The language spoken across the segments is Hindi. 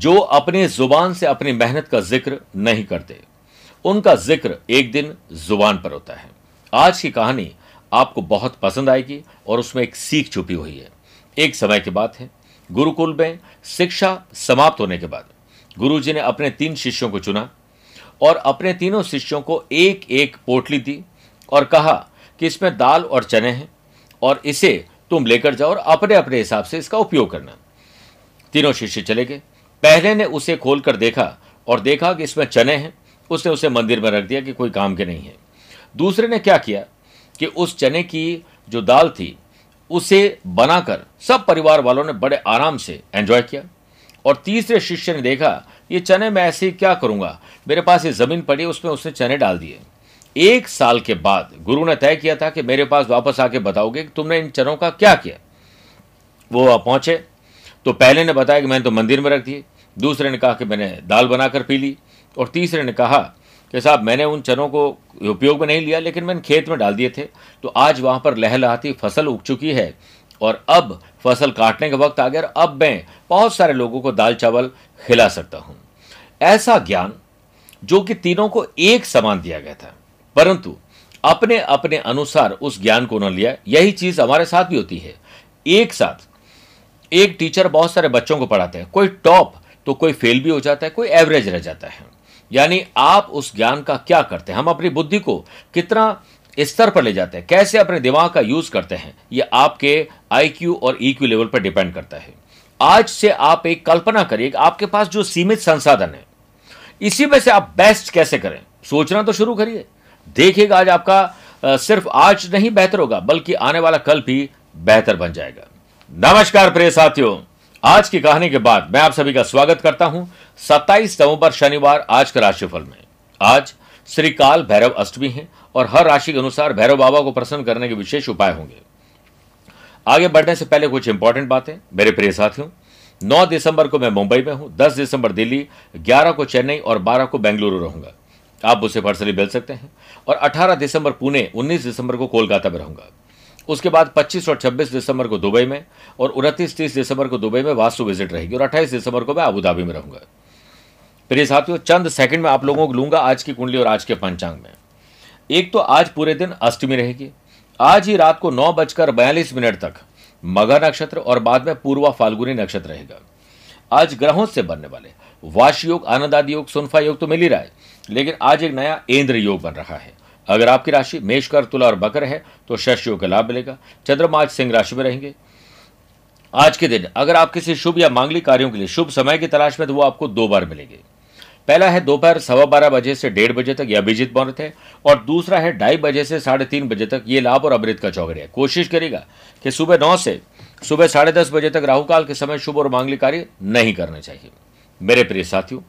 जो अपनी ज़ुबान से अपनी मेहनत का ज़िक्र नहीं करते। उनका ज़िक्र एक दिन ज़ुबान पर होता है। आज की कहानी आपको बहुत पसंद आएगी और उसमें एक सीख छुपी हुई है। एक समय की बात है। गुरुकुल में शिक्षा समाप्त होने के बाद गुरुजी ने अपने तीन शिष्यों को चुना और अपने तीनों शिष्यों को एक एक पोटली दी और कहा कि इसमें दाल और चने हैं और इसे तुम लेकर जाओ और अपने अपने हिसाब से इसका उपयोग करना। तीनों शिष्य चले गए। पहले ने उसे खोलकर देखा और देखा कि इसमें चने हैं। उसने उसे मंदिर में रख दिया कि कोई काम के नहीं है। दूसरे ने क्या किया कि उस चने की जो दाल थी, उसे बनाकर सब परिवार वालों ने बड़े आराम से एंजॉय किया। और तीसरे शिष्य ने देखा, ये चने मैं ऐसे ही क्या करूँगा? मेरे पास ये ज़मीन पड़ी, उसमें उसने चने डाल दिए। एक साल के बाद गुरु ने तय किया था कि मेरे पास वापस आके बताओगे कि तुमने इन चनों का क्या किया। वो पहुँचे तो पहले ने बताया कि मैंने तो मंदिर में रख दिए। दूसरे ने कहा कि मैंने दाल बनाकर पी ली। और तीसरे ने कहा कि साहब, मैंने उन चनों को उपयोग में नहीं लिया, लेकिन मैंने खेत में डाल दिए थे। तो आज वहाँ पर लहलहाती फ़सल उग चुकी है और अब फ़सल काटने का वक्त आ गया और अब मैं बहुत सारे लोगों को दाल चावल खिला सकता हूँ। ऐसा ज्ञान जो कि तीनों को एक समान दिया गया था। परंतु अपने अपने अनुसार उस ज्ञान को न लिया। यही चीज़ हमारे साथ भी होती है। एक साथ एक टीचर बहुत सारे बच्चों को पढ़ाते हैं। कोई टॉप तो कोई फेल भी हो जाता है, कोई एवरेज रह जाता है। यानी आप उस ज्ञान का क्या करते हैं? हम अपनी बुद्धि को कितना स्तर पर ले जाते हैं? कैसे अपने दिमाग का यूज़ करते हैं? यह आपके आईक्यू और ईक्यू लेवल पर डिपेंड करता है। आज से आप एक कल्पना करिए आपके पास जो सीमित संसाधन है, इसी में से आप बेस्ट कैसे करें? सोचना तो शुरू करिए। देखिएगा आज आपका सिर्फ़ आज नहीं बेहतर होगा, बल्कि आने वाला कल भी बेहतर बन जाएगा। नमस्कार प्रिय साथियों। आज की कहानी के बाद मैं आप सभी का स्वागत करता हूँ 27 नवंबर शनिवार आज का राशिफल में। आज श्री काल भैरव अष्टमी है और हर राशि के अनुसार भैरव बाबा को प्रसन्न करने के विशेष उपाय होंगे। आगे बढ़ने से पहले कुछ इंपॉर्टेंट बातें। मेरे प्रिय साथियों 9 दिसंबर को मैं मुंबई में हूँ 10 दिसंबर दिल्ली 11 को चेन्नई और 12 को बेंगलुरु रहूँगा। आप मुझसे पर्सनली मिल सकते हैं और 18 दिसंबर पुणे 19 दिसंबर को कोलकाता में रहूँगा। उसके बाद 25 और 26 दिसंबर को दुबई में और उनतीस, तीस दिसंबर को दुबई में वास्तु विज़िट रहेगी और 28 दिसंबर को मैं अबुधाबी में रहूँगा। प्रिय साथियों, चंद सेकंड में आप लोगों को लूँगा आज की कुंडली और आज के पंचांग में। एक तो आज पूरे दिन अष्टमी रहेगी। आज ही रात को नौ बजकर बयालीस मिनट तक मघा नक्षत्र और बाद में पूर्वा फाल्गुनी नक्षत्र रहेगा। आज ग्रहों से बनने वाले वाश योग, आनंद आदि योग, सुनफा योग तो मिल ही रहा है, लेकिन आज एक नया इंद्र योग बन रहा है। अगर आपकी राशि मेषकर, तुला और बकर है तो शश योग का लाभ मिलेगा। चंद्रमा आज सिंह राशि में रहेंगे। आज के दिन, अगर आप किसी शुभ या मांगलिक कार्यों के लिए शुभ समय की तलाश में तो वो आपको दो बार मिलेंगे। पहला है दोपहर सवा बारह बजे से डेढ़ बजे तक यह अभिजीत मुहूर्त है, और दूसरा है ढाई बजे से साढ़े तीन बजे तक ये लाभ और अमृत का चौगड़िया कोशिश करेगा कि सुबह नौ से सुबह साढ़े दस बजे तक राहुकाल के समय शुभ और मांगलिक कार्य नहीं करने चाहिए। मेरे प्रिय साथियों,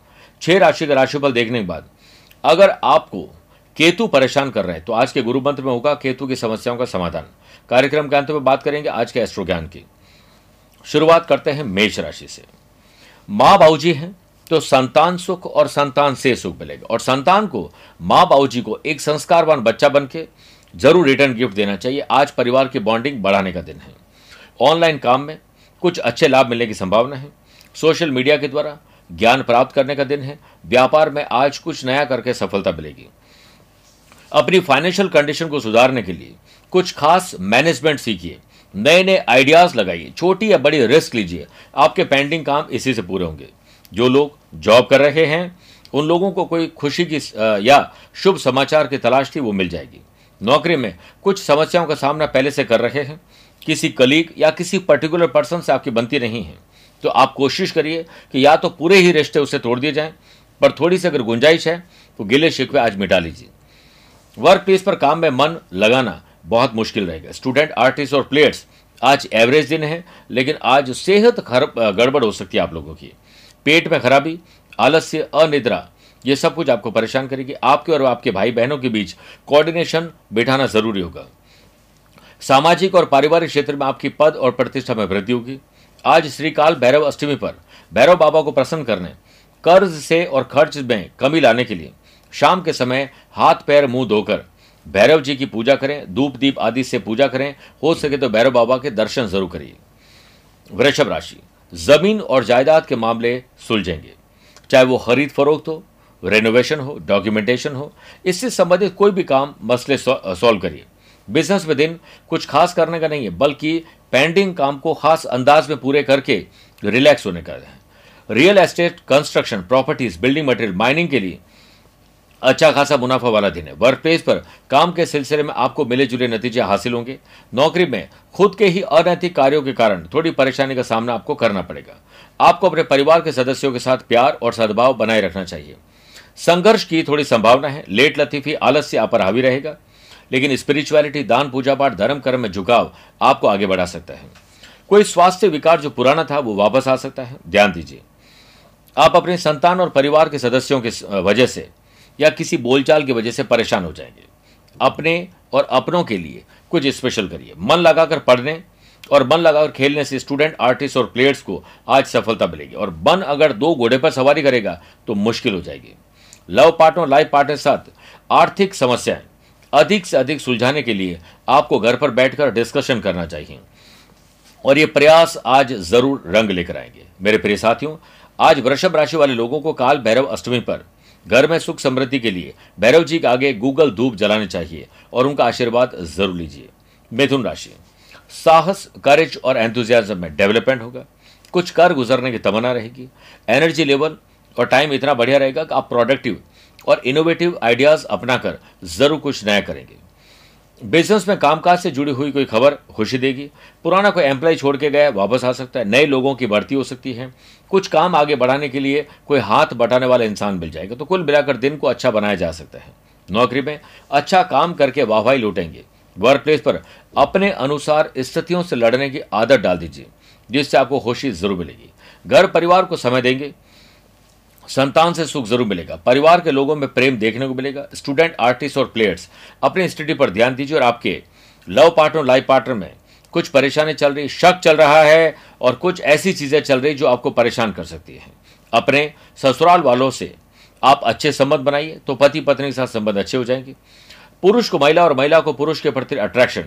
छह राशि का राशिफल देखने के बाद, अगर आपको केतु परेशान कर रहे हैं। तो आज के गुरु मंत्र में होगा केतु की समस्याओं का समाधान। कार्यक्रम के अंत में बात करेंगे आज के एस्ट्रो ज्ञान की। शुरुआत करते हैं मेष राशि से। माँ बाबूजी हैं तो संतान सुख और संतान से सुख मिलेगा। और संतान को, माँ बाबूजी को एक संस्कारवान बच्चा बन के ज़रूर रिटर्न गिफ्ट देना चाहिए। आज परिवार की बॉन्डिंग बढ़ाने का दिन है। ऑनलाइन काम में कुछ अच्छे लाभ मिलने की संभावना है। सोशल मीडिया के द्वारा ज्ञान प्राप्त करने का दिन है। व्यापार में आज कुछ नया करके सफलता मिलेगी। अपनी फाइनेंशियल कंडीशन को सुधारने के लिए कुछ खास मैनेजमेंट सीखिए। नए नए आइडियाज़ लगाइए। छोटी या बड़ी रिस्क लीजिए। आपके पेंडिंग काम इसी से पूरे होंगे। जो लोग जॉब कर रहे हैं, उन लोगों को कोई खुशी की या शुभ समाचार की तलाश थी, वो मिल जाएगी। नौकरी में कुछ समस्याओं का सामना पहले से कर रहे हैं। किसी कलीग या किसी पर्टिकुलर पर्सन से आपकी बनती नहीं है। तो आप कोशिश करिए कि या तो पूरे ही रिश्ते उसे तोड़ दिए जाएँ, पर थोड़ी सी अगर गुंजाइश है तो गिले शिकवे आज मिटा लीजिए। वर्क प्लेस पर काम में मन लगाना बहुत मुश्किल रहेगा। स्टूडेंट आर्टिस्ट और प्लेयर्स आज एवरेज दिन है, लेकिन आज सेहत खराब गड़बड़ हो सकती है आप लोगों की। पेट में खराबी, आलस्य, अनिद्रा, ये सब कुछ आपको परेशान करेगी। आपके और आपके भाई बहनों के बीच कोऑर्डिनेशन बिठाना ज़रूरी होगा। सामाजिक और पारिवारिक क्षेत्र में आपकी पद और प्रतिष्ठा में वृद्धि होगी। आज श्रीकाल भैरव अष्टमी पर, भैरव बाबा को प्रसन्न करने, कर्ज से और खर्च में कमी लाने के लिए शाम के समय हाथ, पैर, मुँह धोकर भैरव जी की पूजा करें, धूप, दीप आदि से पूजा करें, हो सके तो भैरव बाबा के दर्शन ज़रूर करिए। वृषभ राशि, ज़मीन और जायदाद के मामले सुलझेंगे। चाहे वो खरीद फरोख्त हो रेनोवेशन हो डॉक्यूमेंटेशन हो, इससे संबंधित कोई भी काम मसले सॉल्व करिए। बिज़नेस में दिन कुछ खास करने का नहीं है, बल्कि पेंडिंग काम को खास अंदाज में पूरे करके रिलैक्स होने का है। Real estate construction properties building material mining के लिए अच्छा खासा मुनाफा वाला दिन है। वर्क प्लेस पर काम के सिलसिले में आपको मिले जुले नतीजे हासिल होंगे। नौकरी में खुद के ही अनैतिक कार्यों के कारण थोड़ी परेशानी का सामना आपको करना पड़ेगा। आपको अपने परिवार के सदस्यों के साथ प्यार और सद्भाव बनाए रखना चाहिए। संघर्ष की थोड़ी संभावना है। लेट लतीफी आलस्य आप पर हावी रहेगा। लेकिन स्पिरिचुअलिटी दान पूजा पाठ धर्म, कर्म में झुकाव आपको आगे बढ़ा सकता है। कोई स्वास्थ्य विकार जो पुराना था, वो वापस आ सकता है। ध्यान दीजिए। आप अपने संतान और परिवार के सदस्यों की वजह से या किसी बोलचाल की वजह से परेशान हो जाएँगे। अपने और अपनों के लिए कुछ स्पेशल करिए। मन लगाकर पढ़ने और मन लगाकर खेलने से स्टूडेंट आर्टिस्ट और प्लेयर्स को आज सफलता मिलेगी। और मन अगर दो घोड़े पर सवारी करेगा तो मुश्किल हो जाएगी। लव पार्टनर लाइफ पार्टनर साथ आर्थिक समस्याएँ अधिक से अधिक सुलझाने के लिए आपको घर पर बैठकर डिस्कशन करना चाहिए। और ये प्रयास आज ज़रूर रंग लेकर आएँगे। मेरे प्रिय साथियों, आज वृषभ राशि वाले लोगों को काल भैरव अष्टमी पर घर में सुख समृद्धि के लिए भैरव जी के आगे गूगल धूप जलाने चाहिए और उनका आशीर्वाद ज़रूर लीजिए। मिथुन राशि। साहस करेज और एंथुजियाजम में डेवलपमेंट होगा। कुछ कर गुजरने की तमन्ना रहेगी। एनर्जी लेवल और टाइम इतना बढ़िया रहेगा कि आप प्रोडक्टिव और इनोवेटिव आइडियाज़ अपनाकर ज़रूर कुछ नया करेंगे। बिज़नेस में कामकाज से जुड़ी हुई कोई खबर खुशी देगी। पुराना कोई एम्प्लॉय छोड़ के गया, वापस आ सकता है। नए लोगों की भर्ती हो सकती है। कुछ काम आगे बढ़ाने के लिए कोई हाथ बटाने वाला इंसान मिल जाएगा। तो कुल मिलाकर दिन को अच्छा बनाया जा सकता है। नौकरी में अच्छा काम करके वाहवाही लूटेंगे। वर्क प्लेस पर अपने अनुसार स्थितियों से लड़ने की आदत डाल दीजिए, जिससे आपको खुशी ज़रूर मिलेगी। घर परिवार को समय देंगे। संतान से सुख ज़रूर मिलेगा। परिवार के लोगों में प्रेम देखने को मिलेगा। स्टूडेंट आर्टिस्ट और प्लेयर्स अपनी स्टडी पर ध्यान दीजिए और आपके लव पार्टनर लाइफ पार्टनर में कुछ परेशानी चल रही, शक चल रहा है और कुछ ऐसी चीज़ें चल रही जो आपको परेशान कर सकती है। अपने ससुराल वालों से आप अच्छे संबंध बनाइए तो पति पत्नी के साथ संबंध अच्छे हो जाएँगे। पुरुष को महिला और महिला को पुरुष के प्रति अट्रैक्शन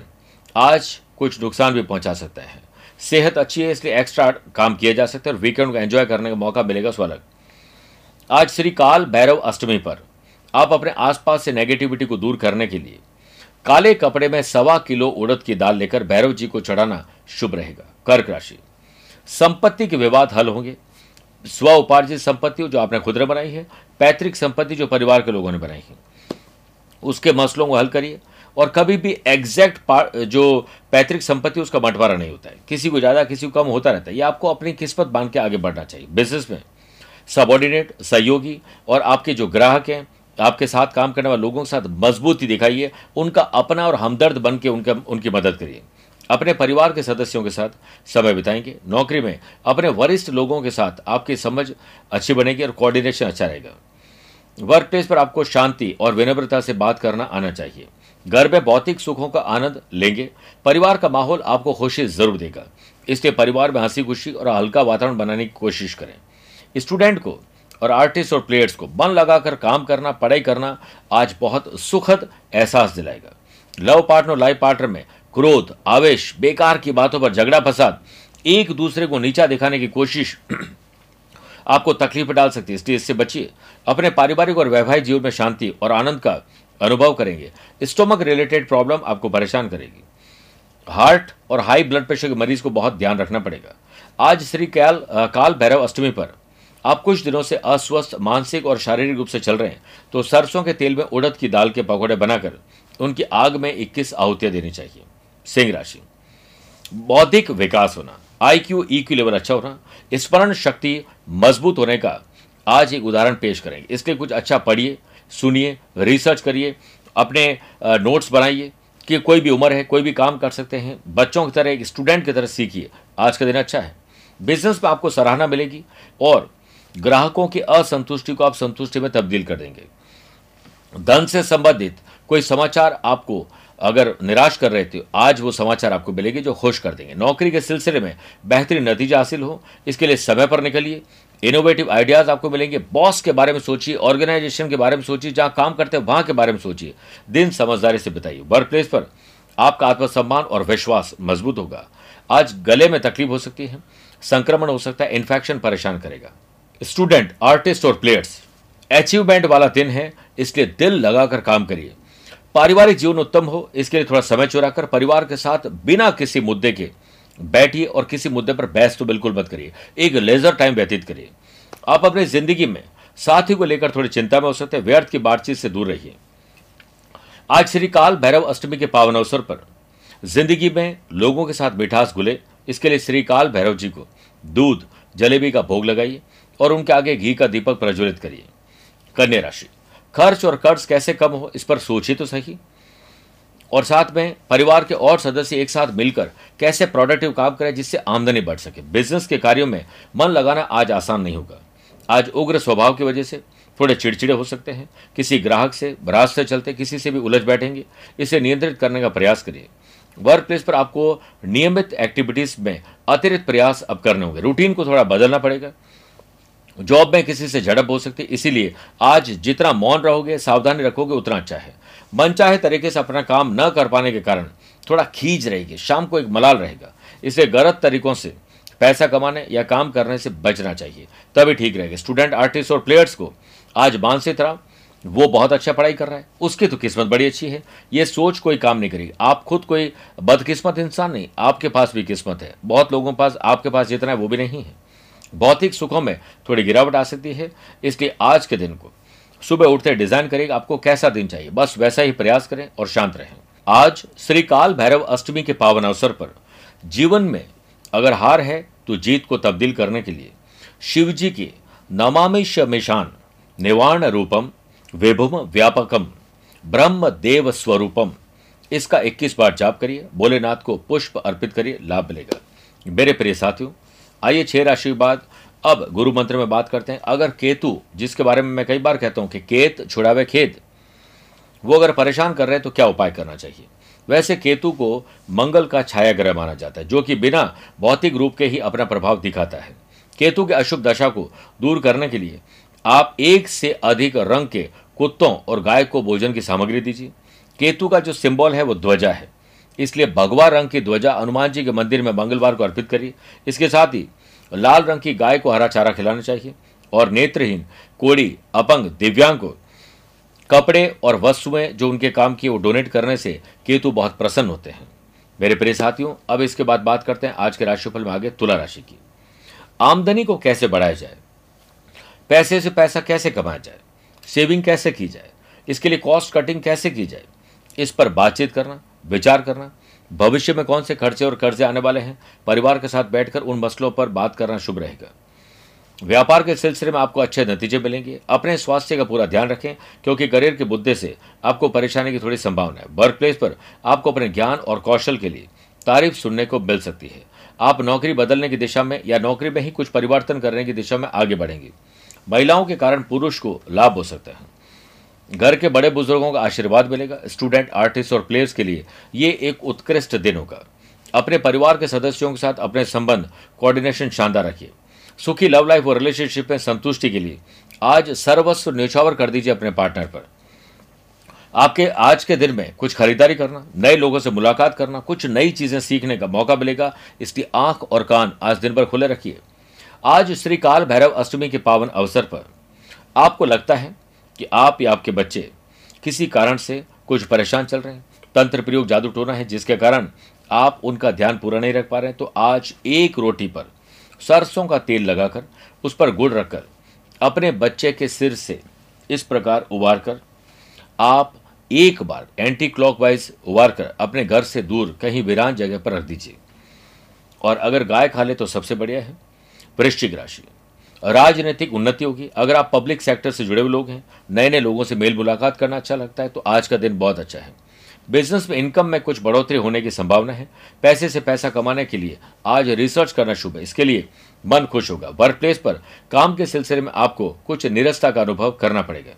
आज कुछ नुकसान भी पहुँचा सकता है। सेहत अच्छी है, इसलिए एक्स्ट्रा काम किया जा सकता है और वीकेंड को एंजॉय करने का मौका मिलेगा सो अलग। आज श्री काल भैरव अष्टमी पर। आप अपने आसपास से नेगेटिविटी को दूर करने के लिए काले कपड़े में सवा किलो उड़द की दाल लेकर भैरव जी को चढ़ाना शुभ रहेगा। कर्क राशि। संपत्ति के विवाद हल होंगे। स्व उपार्जित संपत्ति जो आपने खुद ने बनाई है, पैतृक संपत्ति जो परिवार के लोगों ने बनाई है, उसके मसलों को हल करिए और कभी भी एग्जैक्ट जो पैतृक संपत्ति, उसका बंटवारा नहीं होता है। किसी को ज़्यादा, किसी को कम होता रहता है। ये आपको अपनी किस्मत बाँध के आगे बढ़ना चाहिए। बिज़नेस में सबॉर्डिनेट, सहयोगी और आपके जो ग्राहक हैं, आपके साथ काम करने वाले लोगों के साथ मजबूती दिखाइए, उनका अपना और हमदर्द बन के उनका, उनकी मदद करिए। अपने परिवार के सदस्यों के साथ समय बिताएँगे, नौकरी में अपने वरिष्ठ लोगों के साथ आपकी समझ अच्छी बनेगी और कोऑर्डिनेशन अच्छा रहेगा। वर्क प्लेस पर आपको शांति और विनम्रता से बात करना आना चाहिए। घर में भौतिक सुखों का आनंद लेंगे, परिवार का माहौल आपको खुशी ज़रूर देगा। इसलिए परिवार में हँसी खुशी और हल्का वातावरण बनाने की कोशिश करें। स्टूडेंट को और आर्टिस्ट और प्लेयर्स को मन लगाकर काम करना, पढ़ाई करना आज बहुत सुखद एहसास दिलाएगा। लव पार्टनर, लाइफ पार्टनर में क्रोध, आवेश, बेकार की बातों पर झगड़ा, फसाद, एक दूसरे को नीचा दिखाने की कोशिश आपको तकलीफ़ डाल सकती है। इसलिए इससे बचिए। अपने पारिवारिक और वैवाहिक जीवन में शांति और आनंद का अनुभव करेंगे। स्टोमक रिलेटेड प्रॉब्लम आपको परेशान करेगी। हार्ट और हाई ब्लड प्रेशर के मरीज़ को बहुत ध्यान रखना पड़ेगा। आज श्री काल काल भैरव अष्टमी पर आप कुछ दिनों से अस्वस्थ, मानसिक और शारीरिक रूप से चल रहे हैं तो सरसों के तेल में उड़द की दाल के पकौड़े बनाकर उनकी आग में 21 आहुतियाँ देनी चाहिए। सिंह राशि। बौद्धिक विकास होना। I Q E Q level अच्छा होना। स्मरण शक्ति मज़बूत होने का आज एक उदाहरण पेश करेंगे। इसके कुछ अच्छा पढ़िए, सुनिए रिसर्च करिए, अपने नोट्स बनाइए कि कोई भी उम्र है, कोई भी काम कर सकते हैं, बच्चों की तरह, एक स्टूडेंट की तरह सीखिए। आज का दिन अच्छा है। बिज़नेस में आपको सराहना मिलेगी और ग्राहकों की असंतुष्टि को आप संतुष्टि में तब्दील कर देंगे। धन से संबंधित कोई समाचार आपको अगर निराश कर रहे थे, आज वो समाचार आपको मिलेंगे जो खुश कर देंगे। नौकरी के सिलसिले में बेहतरीन नतीजा हासिल हो, इसके लिए समय पर निकलिए। इनोवेटिव आइडियाज़ आपको मिलेंगे। बॉस के बारे में सोचिए ऑर्गेनाइजेशन के बारे में सोचिए, जहाँ काम करते हैं, वहाँ के बारे में सोचिए। दिन समझदारी से बिताइए। वर्क प्लेस पर आपका आत्मसम्मान और विश्वास मज़बूत होगा। आज गले में तकलीफ़ हो सकती है, संक्रमण हो सकता है इन्फेक्शन परेशान करेगा। स्टूडेंट, आर्टिस्ट और प्लेयर्स, अचीवमेंट वाला दिन है इसलिए दिल लगाकर काम करिए। पारिवारिक जीवन उत्तम हो, इसके लिए थोड़ा समय चुराकर परिवार के साथ बिना किसी मुद्दे के बैठिए और किसी मुद्दे पर बहस तो बिल्कुल मत करिए, एक लेजर टाइम व्यतीत करिए। आप अपनी ज़िंदगी में साथी को लेकर थोड़ी चिंता में हो सकते हैं, व्यर्थ की बातचीत से दूर रहिए। आज श्री काल भैरव अष्टमी के पावन अवसर पर। ज़िंदगी में लोगों के साथ मिठास घुले इसके लिए श्री काल भैरव जी को दूध, जलेबी का भोग लगाइए। और उनके आगे घी का दीपक प्रज्वलित करिए। कन्या राशि, खर्च और कर्ज कैसे कम हो, इस पर सोचिए तो सही। और साथ में परिवार के और सदस्य एक साथ मिलकर कैसे प्रोडक्टिव काम करें जिससे आमदनी बढ़ सके। बिज़नेस के कार्यों में मन लगाना आज आसान नहीं होगा। आज उग्र स्वभाव की वजह से थोड़े चिड़चिड़े हो सकते हैं। किसी ग्राहक से रास्ते चलते किसी से भी उलझ बैठेंगे। इसे नियंत्रित करने का प्रयास करिए। वर्क प्लेस पर आपको नियमित एक्टिविटीज़ में अतिरिक्त प्रयास अब करने होंगे। रूटीन को थोड़ा बदलना पड़ेगा। जॉब में किसी से झड़प हो सकती है इसीलिए आज जितना मौन रहोगे, सावधानी रखोगे, उतना अच्छा है। मनचाहे तरीके से अपना काम न कर पाने के कारण थोड़ा खींच रहेगी शाम को एक मलाल रहेगा। इसे गलत तरीकों से पैसा कमाने या काम करने से बचना चाहिए, तभी ठीक रहेगा। स्टूडेंट, आर्टिस्ट और प्लेयर्स को आज मानसिक तरह वो बहुत अच्छा पढ़ाई कर रहा है। उसकी तो किस्मत बड़ी अच्छी है। ये सोच कोई काम नहीं करेगी। आप खुद कोई बदकिस्मत इंसान नहीं, आपके पास भी किस्मत है। बहुत लोगों पास, आपके पास जितना है, वो भी नहीं है। भौतिक सुखों में थोड़ी गिरावट आ सकती है। इसलिए आज के दिन को सुबह उठते डिज़ाइन करेगा आपको कैसा दिन चाहिए? बस वैसा ही प्रयास करें और शांत रहें। आज श्री काल भैरव अष्टमी के पावन अवसर पर जीवन में अगर हार है तो जीत को तब्दील करने के लिए शिव जी के नमामि शमेशान निवारण रूपम विभुम व्यापकम ब्रह्म देव स्वरूपम। इसका 21 बार जाप करिए, भोलेनाथ को पुष्प अर्पित करिए, लाभ मिलेगा। मेरे प्रिय साथियों आइए, छह राशि बाद। अब गुरु मंत्र में बात करते हैं। अगर केतु, जिसके बारे में मैं कई बार कहता हूँ कि केत छुड़ावे खेत वो अगर परेशान कर रहे हैं तो क्या उपाय करना चाहिए? वैसे केतु को मंगल का छाया ग्रह माना जाता है, जो कि बिना भौतिक रूप के ही अपना प्रभाव दिखाता है। केतु के अशुभ दशा को दूर करने के लिए आप एक से अधिक रंग के कुत्तों और गाय को भोजन की सामग्री दीजिए। केतु का जो सिंबल है, वो ध्वजा है। इसलिए भगवा रंग की ध्वजा हनुमान जी के मंदिर में मंगलवार को अर्पित करिए। इसके साथ ही लाल रंग की गाय को हरा चारा खिलाना चाहिए और नेत्रहीन, कोड़ी, अपंग, दिव्यांग को कपड़े और वस्तुएँ जो उनके काम की वो डोनेट करने से केतु बहुत प्रसन्न होते हैं। मेरे प्रिय साथियों, अब इसके बाद बात करते हैं आज के राशिफल में आगे तुला राशि की। आमदनी को कैसे बढ़ाया जाए? पैसे से पैसा कैसे कमाया जाए? सेविंग कैसे की जाए? इसके लिए कॉस्ट कटिंग कैसे की जाए? इस पर बातचीत करना, विचार करना, भविष्य में कौन से खर्चे और कर्जे आने वाले हैं, परिवार के साथ बैठकर उन मसलों पर बात करना शुभ रहेगा। व्यापार के सिलसिले में आपको अच्छे नतीजे मिलेंगे। अपने स्वास्थ्य का पूरा ध्यान रखें, क्योंकि करियर के मुद्दे से आपको परेशानी की थोड़ी संभावना है। वर्क प्लेस पर आपको अपने ज्ञान और कौशल के लिए तारीफ़ सुनने को मिल सकती है। आप नौकरी बदलने की दिशा में या नौकरी में ही कुछ परिवर्तन करने की दिशा में आगे बढ़ेंगे। महिलाओं के कारण पुरुष को लाभ हो सकता है। घर के बड़े बुज़ुर्गों का आशीर्वाद मिलेगा स्टूडेंट आर्टिस्ट और प्लेयर्स के लिए। ये एक उत्कृष्ट दिन होगा। अपने परिवार के सदस्यों के साथ अपने संबंध कोऑर्डिनेशन शानदार रखिए। सुखी लव लाइफ और रिलेशनशिप में संतुष्टि के लिए आज सर्वस्व न्यौछावर कर दीजिए अपने पार्टनर पर। आपके आज के दिन में कुछ खरीदारी करना, नए लोगों से मुलाकात करना, कुछ नई चीज़ें सीखने का मौका मिलेगा इसलिए आँख और कान आज दिन भर खुले रखिए। आज श्री काल भैरव अष्टमी के पावन अवसर पर आपको लगता है कि आप या आपके बच्चे किसी कारण से कुछ परेशान चल रहे हैं। तंत्र प्रयोग जादू टोना है, जिसके कारण आप उनका ध्यान पूरा नहीं रख पा रहे हैं। तो आज एक रोटी पर सरसों का तेल लगाकर उस पर गुड़ रखकर अपने बच्चे के सिर से इस प्रकार उबार कर आप एक बार एंटी क्लॉकवाइज उबार कर अपने घर से दूर कहीं वीरान जगह पर रख दीजिए। और अगर गाय खा ले तो सबसे बढ़िया है, वृश्चिक राशि। राजनीतिक उन्नति होगी अगर आप पब्लिक सेक्टर से जुड़े हुए लोग हैं नए नए लोगों से मेल मुलाकात करना अच्छा लगता है तो आज का दिन बहुत अच्छा है। बिज़नेस में इनकम में कुछ बढ़ोतरी होने की संभावना है। पैसे से पैसा कमाने के लिए आज रिसर्च करना शुभ है। इसके लिए मन खुश होगा। वर्क प्लेस पर काम के सिलसिले में आपको कुछ निरस्ता का अनुभव करना पड़ेगा।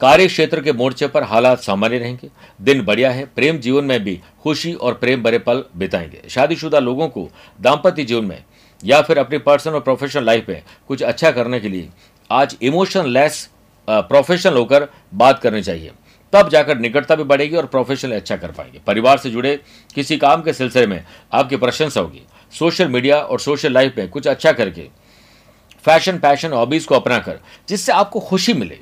कार्य क्षेत्र के मोर्चे पर हालात सामान्य रहेंगे। दिन बढ़िया है। प्रेम जीवन में भी खुशी और प्रेम भरे पल बिताएँगे। शादीशुदा लोगों को दाम्पत्य जीवन में या फिर अपनी पर्सनल और प्रोफेशनल लाइफ में कुछ अच्छा करने के लिए आज इमोशन लेस प्रोफेशनल होकर बात करनी चाहिए। तब जाकर निकटता भी बढ़ेगी और प्रोफेशनल अच्छा कर पाएँगे। परिवार से जुड़े किसी काम के सिलसिले में आपकी प्रशंसा होगी। सोशल मीडिया और सोशल लाइफ में कुछ अच्छा करके फ़ैशन पैशन हॉबीज को अपनाकर जिससे आपको खुशी मिले,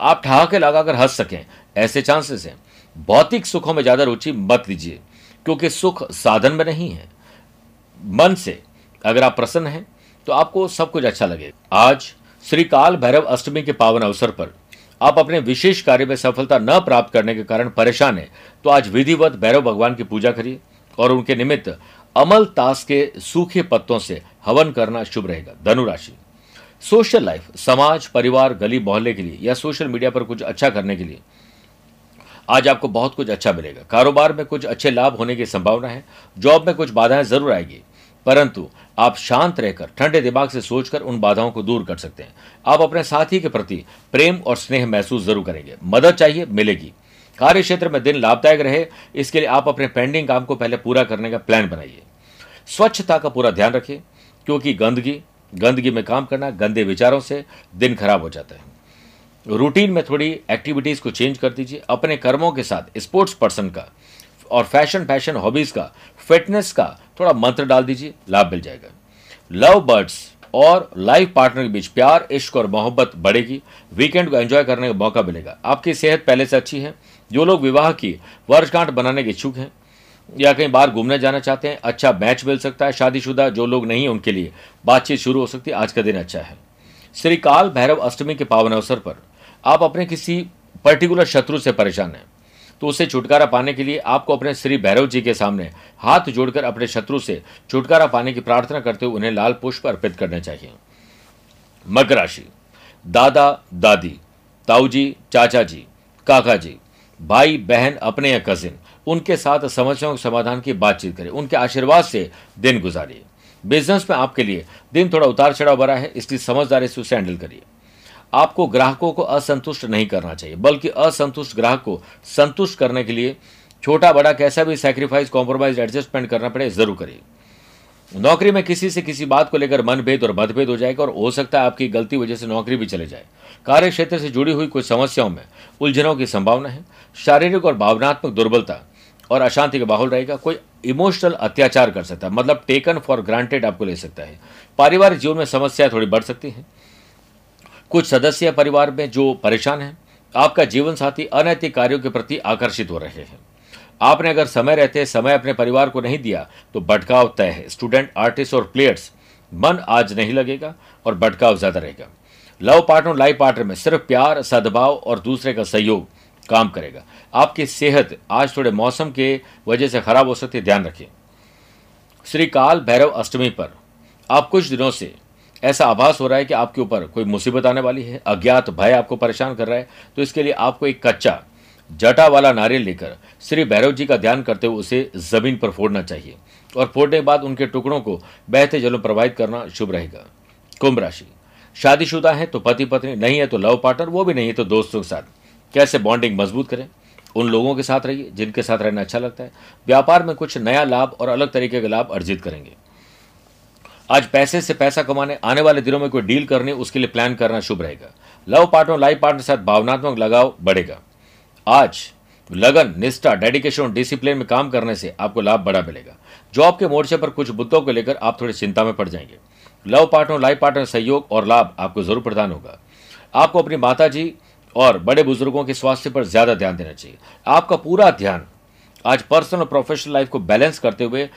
आप ठहाके लगाकर हंस सकें, ऐसे चांसेस हैं। भौतिक सुखों में ज़्यादा रुचि मत लीजिए क्योंकि सुख साधन में नहीं है। मन से अगर आप प्रसन्न हैं तो आपको सब कुछ अच्छा लगेगा। आज श्री काल भैरव अष्टमी के पावन अवसर पर आप अपने विशेष कार्य में सफलता न प्राप्त करने के कारण परेशान हैं तो आज विधिवत भैरव भगवान की पूजा करिए और उनके निमित्त अमल ताश के सूखे पत्तों से हवन करना शुभ रहेगा। धनुराशि। सोशल लाइफ, समाज, परिवार, गली, मोहल्ले के लिए या सोशल मीडिया पर कुछ अच्छा करने के लिए आज आपको बहुत कुछ अच्छा मिलेगा। कारोबार में कुछ अच्छे लाभ होने की संभावना है, जॉब में कुछ बाधाएँ ज़रूर आएगी, परंतु आप शांत रहकर, ठंडे दिमाग से सोचकर उन बाधाओं को दूर कर सकते हैं। आप अपने साथी के प्रति प्रेम और स्नेह महसूस ज़रूर करेंगे। मदद चाहिए, मिलेगी। कार्य क्षेत्र में दिन लाभदायक रहे, इसके लिए आप अपने पेंडिंग काम को पहले पूरा करने का प्लान बनाइए। स्वच्छता का पूरा ध्यान रखिए, क्योंकि गंदगी गंदगी में काम करना गंदे विचारों से दिन खराब हो जाता है। रूटीन में थोड़ी एक्टिविटीज़ को चेंज कर दीजिए, अपने कर्मों के साथ, स्पोर्ट्स पर्सन का। और फ़ैशन फ़ैशन हॉबीज का फिटनेस का थोड़ा मंत्र डाल दीजिए, लाभ मिल जाएगा। लव बर्ड्स और लाइफ पार्टनर के बीच प्यार, इश्क और मोहब्बत बढ़ेगी। वीकेंड को एंजॉय करने का मौका मिलेगा। आपकी सेहत पहले से अच्छी है। जो लोग विवाह की वर्षगांठ बनाने के इच्छुक हैं या कहीं बाहर घूमने जाना चाहते हैं अच्छा मैच मिल सकता है। शादीशुदा जो लोग नहीं उनके लिए बातचीत शुरू हो सकती है। आज का दिन अच्छा है। श्री काल भैरव अष्टमी के पावन अवसर पर आप अपने किसी पर्टिकुलर शत्रु से परेशान हैं। तो उससे छुटकारा पाने के लिए आपको अपने श्री भैरव जी के सामने हाथ जोड़कर अपने शत्रु से छुटकारा पाने की प्रार्थना करते हुए उन्हें लाल पुष्प अर्पित करने चाहिए। मकर राशि। दादा, दादी ताऊ जी चाचा जी काका जी भाई, बहन, अपने या कजिन उनके साथ समस्याओं के समाधान की बातचीत करें। उनके आशीर्वाद से दिन गुजारिए। बिज़नेस में आपके लिए दिन थोड़ा उतार चढ़ाव भरा है इसलिए समझदारी से उसे हैंडल करिए। आपको ग्राहकों को असंतुष्ट नहीं करना चाहिए, बल्कि असंतुष्ट ग्राहक को संतुष्ट करने के लिए छोटा बड़ा कैसा भी सेक्रीफाइस कॉम्प्रोमाइज एडजस्टमेंट करना पड़े, ज़रूर करिए। नौकरी में किसी से किसी बात को लेकर मनभेद और मतभेद हो जाएगा और हो सकता है आपकी गलती वजह से नौकरी भी चले जाए। कार्य क्षेत्र से जुड़ी हुई कुछ समस्याओं में उलझनों की संभावना है। शारीरिक और भावनात्मक दुर्बलता और अशांति का माहौल रहेगा। कोई इमोशनल अत्याचार कर सकता है मतलब टेकन फॉर ग्रांटेड आपको ले सकता है। पारिवारिक जीवन में समस्याएँ थोड़ी बढ़ सकती हैं। कुछ सदस्य परिवार में जो परेशान हैं, आपका जीवन साथी अनैतिक कार्यों के प्रति आकर्षित हो रहे हैं। आपने अगर समय रहते, समय अपने परिवार को नहीं दिया तो भटकाव तय है। स्टूडेंट, आर्टिस्ट और प्लेयर्स, मन आज नहीं लगेगा और भटकाव ज़्यादा रहेगा। लव पार्टनर और लाइफ पार्टनर में सिर्फ़ प्यार, सद्भाव और दूसरे का सहयोग काम करेगा। आपकी सेहत आज थोड़े मौसम के वजह से खराब हो सकती है, ध्यान रखें श्री काल भैरव अष्टमी पर। आप कुछ दिनों से ऐसा आभास हो रहा है कि आपके ऊपर कोई मुसीबत आने वाली है, अज्ञात भय आपको परेशान कर रहा है तो इसके लिए आपको एक कच्चा, जटा वाला नारियल लेकर श्री भैरव जी का ध्यान करते हुए उसे ज़मीन पर फोड़ना चाहिए और फोड़ने के बाद उनके टुकड़ों को बहते जलों प्रवाहित करना शुभ रहेगा। कुंभ राशि। शादीशुदा है तो पति पत्नी नहीं है तो लव पार्टनर, वो भी नहीं है तो दोस्तों के साथ। कैसे बॉन्डिंग मज़बूत करें? उन लोगों के साथ रहिए जिनके साथ रहना अच्छा लगता है। व्यापार में कुछ नया लाभ और अलग तरीके के लाभ अर्जित करेंगे। आज पैसे से पैसा कमाने, आने वाले दिनों में कोई डील करनी, उसके लिए प्लान करना शुभ रहेगा। लव पार्टनर, लाइफ पार्टनर के साथ भावनात्मक लगाव बढ़ेगा। आज लगन, निष्ठा, डेडिकेशन और डिसिप्लिन में काम करने से आपको लाभ बड़ा मिलेगा। जॉब के मोर्चे पर कुछ मुद्दों को लेकर आप थोड़ी चिंता में पड़ जाएँगे। लव पार्टनर, लाइफ पार्टनर सहयोग और लाभ आपको ज़रूर प्रदान होगा। आपको अपनी माता जी और बड़े बुज़ुर्गों के स्वास्थ्य पर ज़्यादा ध्यान देना चाहिए। आपका पूरा ध्यान आज पर्सनल और प्रोफेशनल लाइफ को बैलेंस करते हुए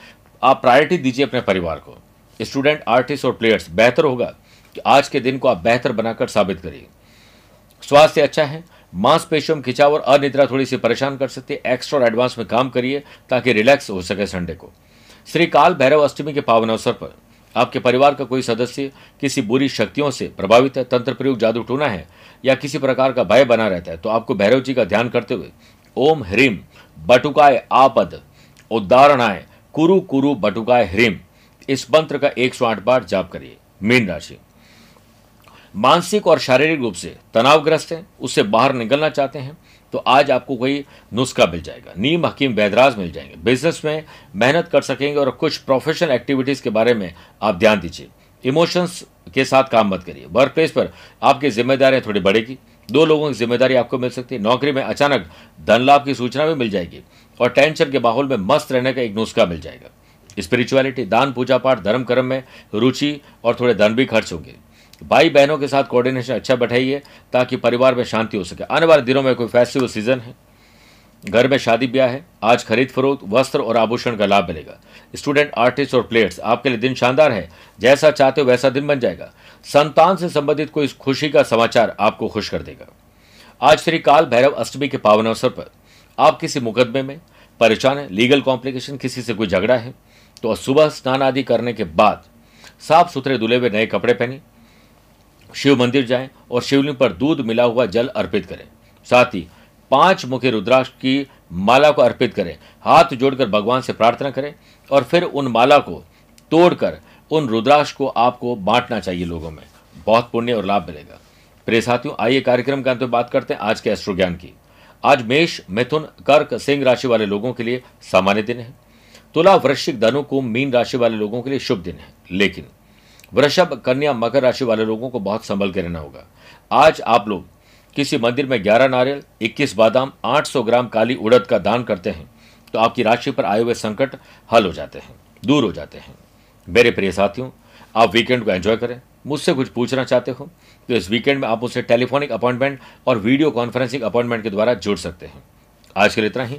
आप प्रायोरिटी दीजिए अपने परिवार को। स्टूडेंट, आर्टिस्ट और प्लेयर्स, बेहतर होगा कि आज के दिन को आप बेहतर बनाकर साबित करिए। स्वास्थ्य अच्छा है, मांसपेशियों में खिंचाव और अनिद्रा थोड़ी सी परेशान कर सकती है एक्स्ट्रा और एडवांस में काम करिए ताकि रिलैक्स हो सके संडे को। श्री काल भैरव अष्टमी के पावन अवसर पर, आपके परिवार का कोई सदस्य किसी बुरी शक्तियों से प्रभावित है, तंत्र प्रयोग जादू टूना है या किसी प्रकार का भय बना रहता है तो आपको भैरव जी का ध्यान करते हुए, ओम ह्रीम बटुकाय आपद उदाहरणाय कुरु कुरु बटुकाय ह्रीम इस मंत्र का एक सौ आठ बार जाप करिए। मीन राशि। मानसिक और शारीरिक रूप से तनावग्रस्त हैं, उससे बाहर निकलना चाहते हैं तो आज आपको कोई नुस्खा मिल जाएगा। नीम, हकीम वैदराज मिल जाएँगे। बिज़नेस में मेहनत कर सकेंगे और कुछ प्रोफेशनल एक्टिविटीज़ के बारे में आप ध्यान दीजिए। इमोशंस के साथ काम मत करिए। वर्क प्लेस पर आपकी जिम्मेदारियाँ थोड़ी बढ़ेगी। दो लोगों की ज़िम्मेदारी आपको मिल सकती है। नौकरी में अचानक धन लाभ की सूचना भी मिल जाएगी और टेंशन के माहौल में मस्त रहने का एक नुस्खा मिल जाएगा। स्पिरिचुअलिटी दान, पूजा पाठ, धर्म, कर्म में रुचि और थोड़े धन भी खर्च होंगे। भाई बहनों के साथ कोऑर्डिनेशन अच्छा बैठाइए ताकि परिवार में शांति हो सके। आने वाले दिनों में कोई फेस्टिवल सीज़न है? घर में शादी ब्याह है, आज खरीद फरोख्त, वस्त्र और आभूषण का लाभ मिलेगा। स्टूडेंट आर्टिस्ट और प्लेयर्स आपके लिए दिन शानदार है। जैसा चाहते हो वैसा दिन बन जाएगा। संतान से संबंधित कोई खुशी का समाचार आपको खुश कर देगा। आज श्री काल भैरव अष्टमी के पावन अवसर पर आप किसी मुकदमे में परेशान है? लीगल कॉम्प्लिकेशन किसी से कोई झगड़ा है? तो सुबह स्नान आदि करने के बाद साफ़ सुथरे धुले हुए नए कपड़े पहने, शिव मंदिर जाएँ और शिवलिंग पर दूध मिला हुआ जल अर्पित करें। साथ ही पाँच मुखी रुद्राक्ष की माला को अर्पित करें, हाथ जोड़कर भगवान से प्रार्थना करें और फिर उन माला को तोड़कर उन रुद्राक्ष को आपको बांटना चाहिए लोगों में। बहुत पुण्य और लाभ मिलेगा। प्रिय साथियों, आइए कार्यक्रम के अंत में बात करते हैं आज के एस्ट्रो ज्ञान की। आज मेष, मिथुन, कर्क, सिंह राशि वाले लोगों के लिए सामान्य दिन है। तुला वृश्चिक धनु, कुंभ, मीन राशि वाले लोगों के लिए शुभ दिन है। लेकिन वृषभ, कन्या, मकर राशि वाले लोगों को बहुत संभल के रहना होगा। आज आप लोग किसी मंदिर में 11 नारियल 21 बादाम 800 ग्राम काली उड़द का दान करते हैं तो आपकी राशि पर आए हुए संकट हल हो जाते हैं, दूर हो जाते हैं। मेरे प्रिय साथियों, आप वीकेंड को एंजॉय करें। मुझसे कुछ पूछना चाहते हो तो इस वीकेंड में आप मुझसे टेलीफोनिक अपॉइंटमेंट और वीडियो कॉन्फ्रेंसिंग अपॉइंटमेंट के द्वारा जुड़ सकते हैं। आज के लिए इतना ही।